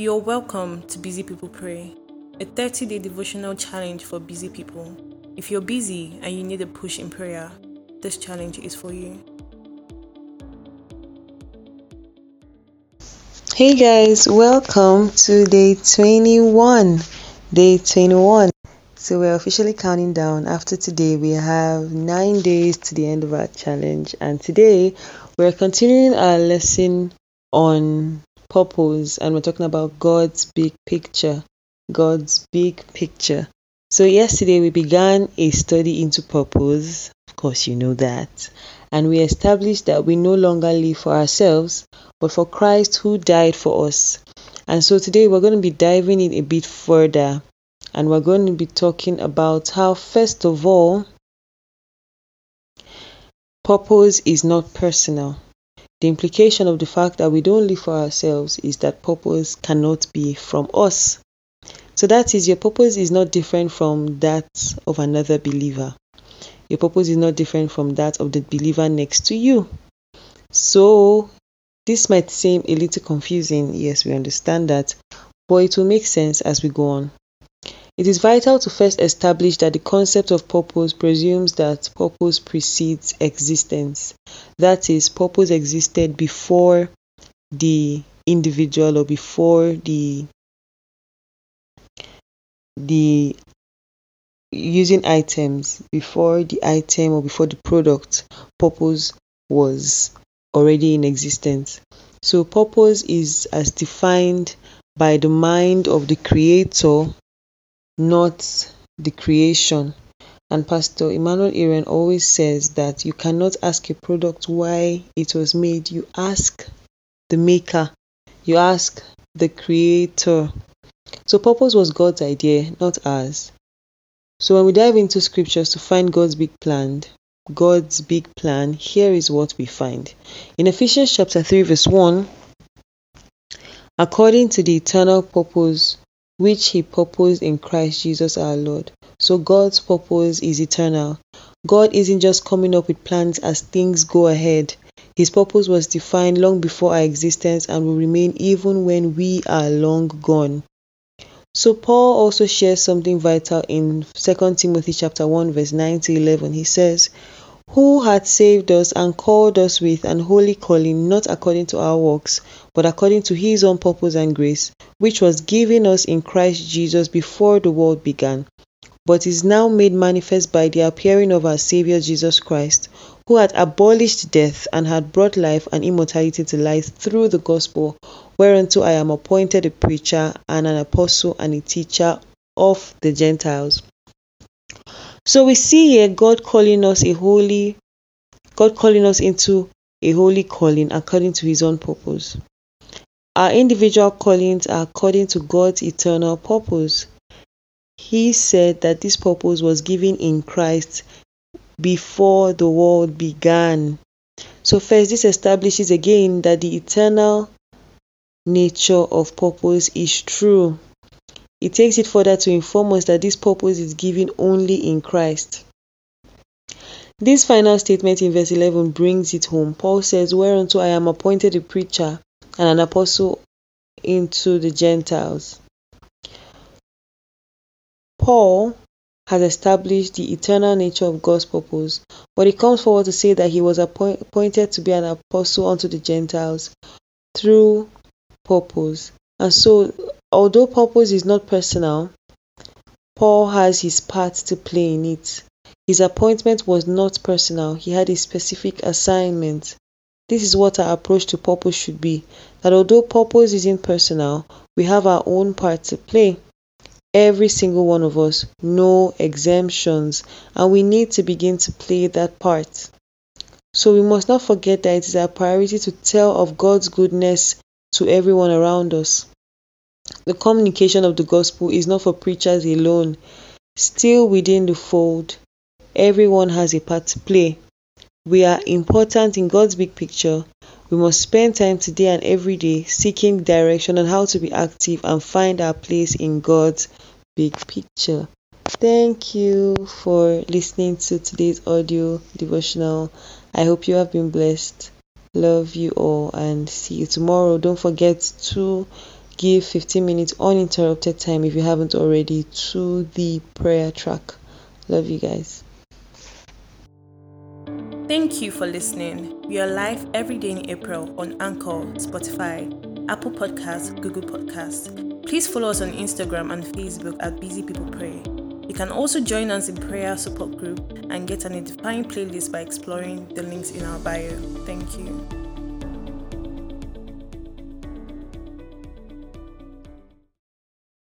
You're welcome to Busy People Pray, a 30 day devotional challenge for busy people. If you're busy and you need a push in prayer, this challenge is for you. Hey guys, welcome to day 21. Day 21. So we're officially counting down. After today, we have nine days to the end of our challenge, and today we're continuing our lesson on purpose and we're talking about God's big picture. God's big picture. So, yesterday we began a study into purpose. Of course, you know that. And we established that we no longer live for ourselves, but for Christ who died for us. And so today we're going to be diving in a bit further and we're going to be talking about how, first of all, purpose is not personal. The implication of the fact that we don't live for ourselves is that purpose cannot be from us. So that is, your purpose is not different from that of another believer. Your purpose is not different from that of the believer next to you. So, this might seem a little confusing. Yes, we understand that, but it will make sense as we go on. It is vital to first establish that the concept of purpose presumes that purpose precedes existence. That is, purpose existed before the individual or before the the using items before the item or before the product purpose was already in existence so purpose is as defined by the mind of the creator not the creation. And Pastor Emmanuel Aaron always says that you cannot ask a product why it was made. You ask the maker, you ask the creator. So, purpose was God's idea, not ours. So, when we dive into scriptures to find God's big plan, God's big plan, here is what we find. In Ephesians chapter 3, verse 1, according to the eternal purpose which he purposed in Christ Jesus our Lord. So God's purpose is eternal. God isn't just coming up with plans as things go ahead. His purpose was defined long before our existence and will remain even when we are long gone. So Paul also shares something vital in 2 Timothy chapter 1 verse 9 to 11. He says, who had saved us and called us with an holy calling, not according to our works, but according to his own purpose and grace, which was given us in Christ Jesus before the world began, but is now made manifest by the appearing of our Saviour Jesus Christ, who had abolished death and had brought life and immortality to light through the gospel, whereunto I am appointed a preacher and an apostle and a teacher of the Gentiles. So we see here God calling us a holy, God calling us into a holy calling according to his own purpose. Our individual callings are according to God's eternal purpose. He said that this purpose was given in Christ before the world began. So, first, this establishes again that the eternal nature of purpose is true. It takes it further to inform us that this purpose is given only in Christ. This final statement in verse 11 brings it home. Paul says, Whereunto I am appointed a preacher and an apostle into the Gentiles. Paul has established the eternal nature of God's purpose, but he comes forward to say that he was appointed to be an apostle unto the Gentiles through purpose. And so Although purpose is not personal, Paul has his part to play in it. His appointment was not personal, he had a specific assignment. This is what our approach to purpose should be that although purpose isn't personal, we have our own part to play. Every single one of us, no exemptions, and we need to begin to play that part. So we must not forget that it is our priority to tell of God's goodness to everyone around us. The communication of the gospel is not for preachers alone. Still within the fold, everyone has a part to play. We are important in God's big picture. We must spend time today and every day seeking direction on how to be active and find our place in God's big picture. Thank you for listening to today's audio devotional. I hope you have been blessed. Love you all and see you tomorrow. Don't forget to give 15 minutes uninterrupted time if you haven't already to the prayer track. Love you guys. Thank you for listening. We are live every day in April on Anchor, Spotify, Apple Podcasts, Google Podcasts. Please follow us on Instagram and Facebook at Busy People Pray. You can also join us in prayer support group and get an edifying playlist by exploring the links in our bio. Thank you.